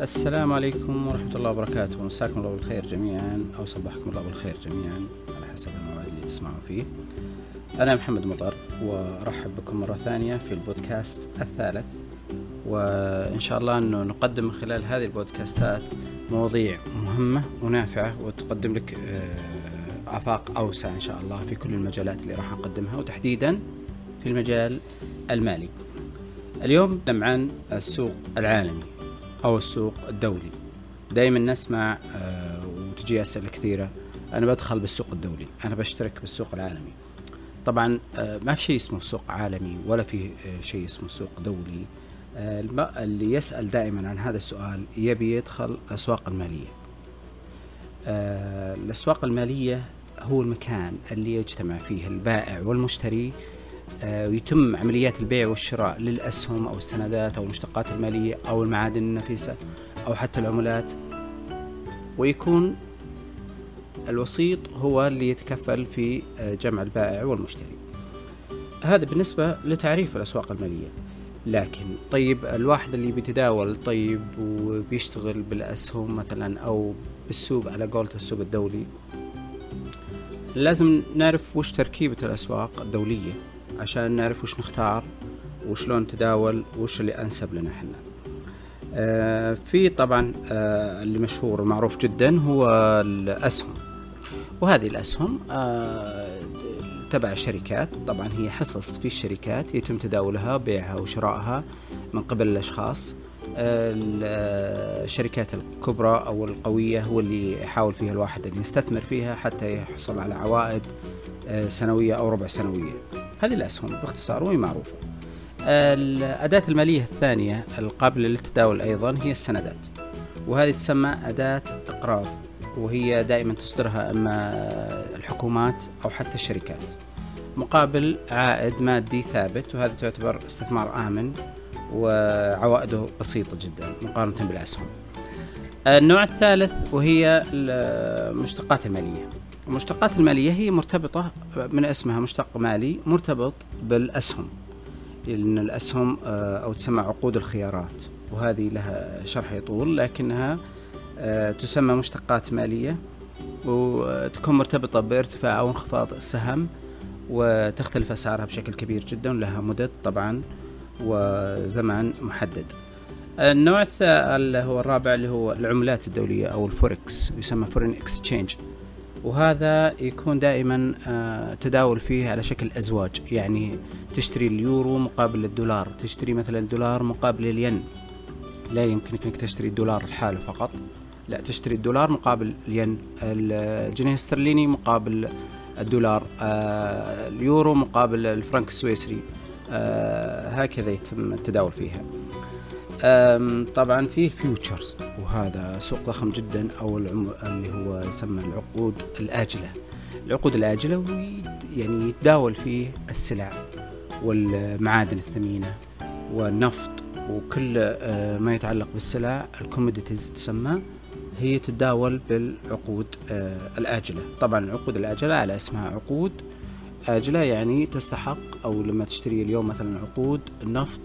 السلام عليكم ورحمة الله وبركاته. مساكم الله بالخير جميعا أو صبحكم الله بالخير جميعا على حسب الموعد اللي تسمعوا فيه. أنا محمد مطر وأرحب بكم مرة ثانية في البودكاست الثالث. وإن شاء الله أنه نقدم من خلال هذه البودكاستات مواضيع مهمة ونافعة وتقدم لك آه، آفاق أوسع إن شاء الله في كل المجالات اللي راح نقدمها وتحديدا في المجال المالي. اليوم نتكلم عن السوق العالمي. أو السوق الدولي. دائما نسمع آه، وتجي أسئلة كثيرة. أنا بدخل بالسوق الدولي. أنا بشترك بالسوق العالمي. طبعا آه، ما في شيء اسمه سوق عالمي ولا في آه، شيء اسمه سوق دولي. اللي يسأل دائما عن هذا السؤال يبي يدخل الأسواق المالية. الأسواق المالية هو المكان اللي يجتمع فيه البائع والمشتري ويتم عمليات البيع والشراء للأسهم أو السندات أو المشتقات المالية أو المعادن النفيسة أو حتى العملات. ويكون الوسيط هو اللي يتكفل في آه، جمع البائع والمشتري. هذا بالنسبة لتعريف الأسواق المالية. لكن طيب الواحد اللي بيتداول طيب وبيشتغل بالأسهم مثلا أو بالسوق على قولة السوق الدولي لازم نعرف وش تركيبة الأسواق الدولية. عشان نعرف وش نختار وشلون نتداول وش اللي أنسب لنا إحنا. آه في طبعا آه اللي مشهور ومعروف جدا هو الأسهم. وهذه الأسهم آه تبع شركات. طبعا هي حصص في الشركات يتم تداولها بيعها وشرائها من قبل الأشخاص. الشركات الكبرى أو القوية هو اللي يحاول فيها الواحد أن يستثمر فيها حتى يحصل على عوائد آه، سنوية أو ربع سنوية. هذه الأسهم باختصار وهي معروفة. الأداة المالية الثانية القابلة للتداول أيضا هي السندات وهذه تسمى أداة إقراض وهي دائما تصدرها إما الحكومات أو حتى الشركات. مقابل عائد مادي ثابت وهذا تعتبر استثمار آمن وعوائده بسيطة جدا مقارنة بالأسهم النوع الثالث وهي المشتقات المالية. المشتقات المالية هي مرتبطة من اسمها مشتق مالي مرتبط بالأسهم. لأن الأسهم آه، أو تسمى عقود الخيارات. وهذه لها شرح يطول لكنها آه، تسمى مشتقات مالية. وتكون مرتبطة بارتفاع أو انخفاض السهم وتختلف أسعارها بشكل كبير جدا ولها مدد طبعا. وزمان محدد. النوع اللي هو الرابع اللي هو العملات الدولية أو الفوركس يسمى foreign exchange وهذا يكون دائما آه، تداول فيه على شكل أزواج. يعني تشتري اليورو مقابل الدولار تشتري مثلا الدولار مقابل الين. لا يمكنك إنك تشتري الدولار لحاله فقط. لا تشتري الدولار مقابل الين. الجنيه الاسترليني مقابل الدولار آه، اليورو مقابل الفرنك السويسري. هكذا يتم التداول فيها. طبعا في futures وهذا سوق ضخم جدا أو اللي هو يسمى العقود الآجلة. العقود الآجلة يعني يتداول فيه السلع والمعادن الثمينة والنفط وكل آه، ما يتعلق بالسلع الكوموديتيز تسمى هي تتداول بالعقود آه، الآجلة. طبعا العقود الآجلة على اسمها عقود آجلة يعني تستحق أو لما تشتري اليوم مثلا عقود النفط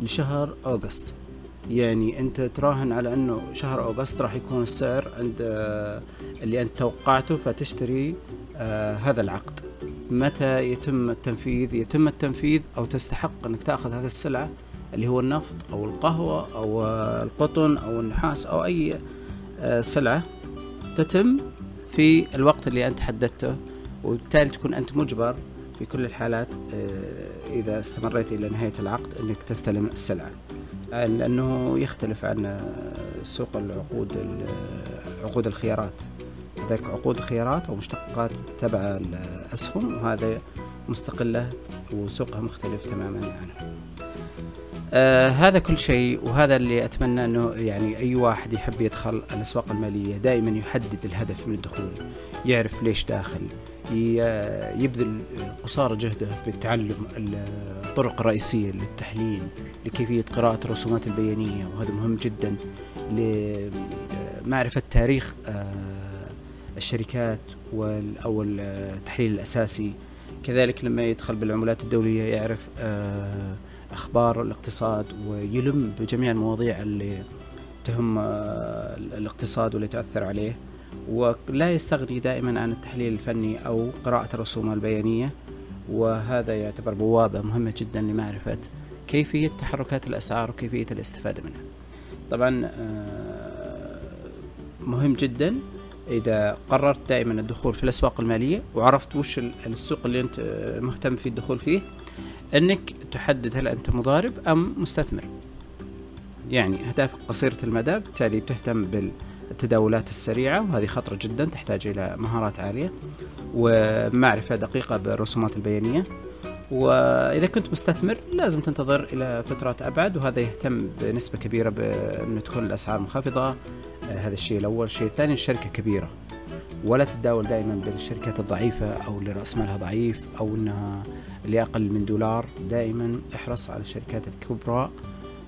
لشهر أغسطس يعني أنت تراهن على أنه شهر أوغست راح يكون السعر عند آه، اللي أنت توقعته فتشتري آه، هذا العقد. متى يتم التنفيذ؟ يتم التنفيذ أو تستحق أنك تأخذ هذه السلعة اللي هو النفط أو القهوة أو القطن أو النحاس أو أي آه، سلعة تتم في الوقت اللي أنت حددته. وبالتالي تكون أنت مجبر في كل الحالات إذا استمريت إلى نهاية العقد إنك تستلم السلعة. لأنه يختلف عن سوق العقود عقود الخيارات. ذلك عقود الخيارات أو مشتقات تبع الأسهم وهذا مستقلة وسوقها مختلف تماما عنه آه هذا كل شيء وهذا اللي أتمنى أنه يعني أي واحد يحب يدخل الأسواق المالية دائما يحدد الهدف من الدخول يعرف ليش داخل يبذل قصارى جهده في تعلم الطرق الرئيسية للتحليل لكيفية قراءة الرسومات البيانية وهذا مهم جدا لمعرفة تاريخ آه، الشركات أو التحليل الأساسي. كذلك لما يدخل بالعملات الدولية يعرف آه، أخبار الاقتصاد ويلم بجميع المواضيع اللي تهم الاقتصاد واللي تؤثر عليه. ولا يستغني دائما عن التحليل الفني أو قراءة الرسوم البيانية. وهذا يعتبر بوابة مهمة جدا لمعرفة كيفية تحركات الأسعار وكيفية الاستفادة منها. طبعا مهم جدا إذا قررت دائما الدخول في الأسواق المالية وعرفت وش السوق اللي أنت مهتم في الدخول فيه. أنك تحدد هل أنت مضارب أم مستثمر. يعني أهدافك قصيرة المدى بالتالي بتهتم بالتداولات السريعة وهذه خطرة جدا تحتاج إلى مهارات عالية ومعرفة دقيقة بالرسومات البيانية. وإذا كنت مستثمر لازم تنتظر إلى فترات أبعد وهذا يهتم بنسبة كبيرة بأن تكون الأسعار منخفضة. هذا الشيء الأول. الشيء الثاني الشركة كبيرة. ولا تتداول دائما بالشركات الضعيفة أو اللي رأس مالها ضعيف أو أنها اللي أقل من دولار. دائما احرص على الشركات الكبرى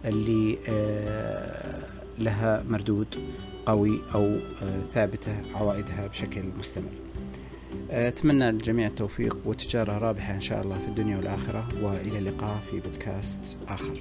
اللي آه، لها مردود قوي أو آه، ثابتة عوائدها بشكل مستمر. أتمنى للجميع التوفيق وتجارة رابحة إن شاء الله في الدنيا والآخرة وإلى اللقاء في بودكاست آخر.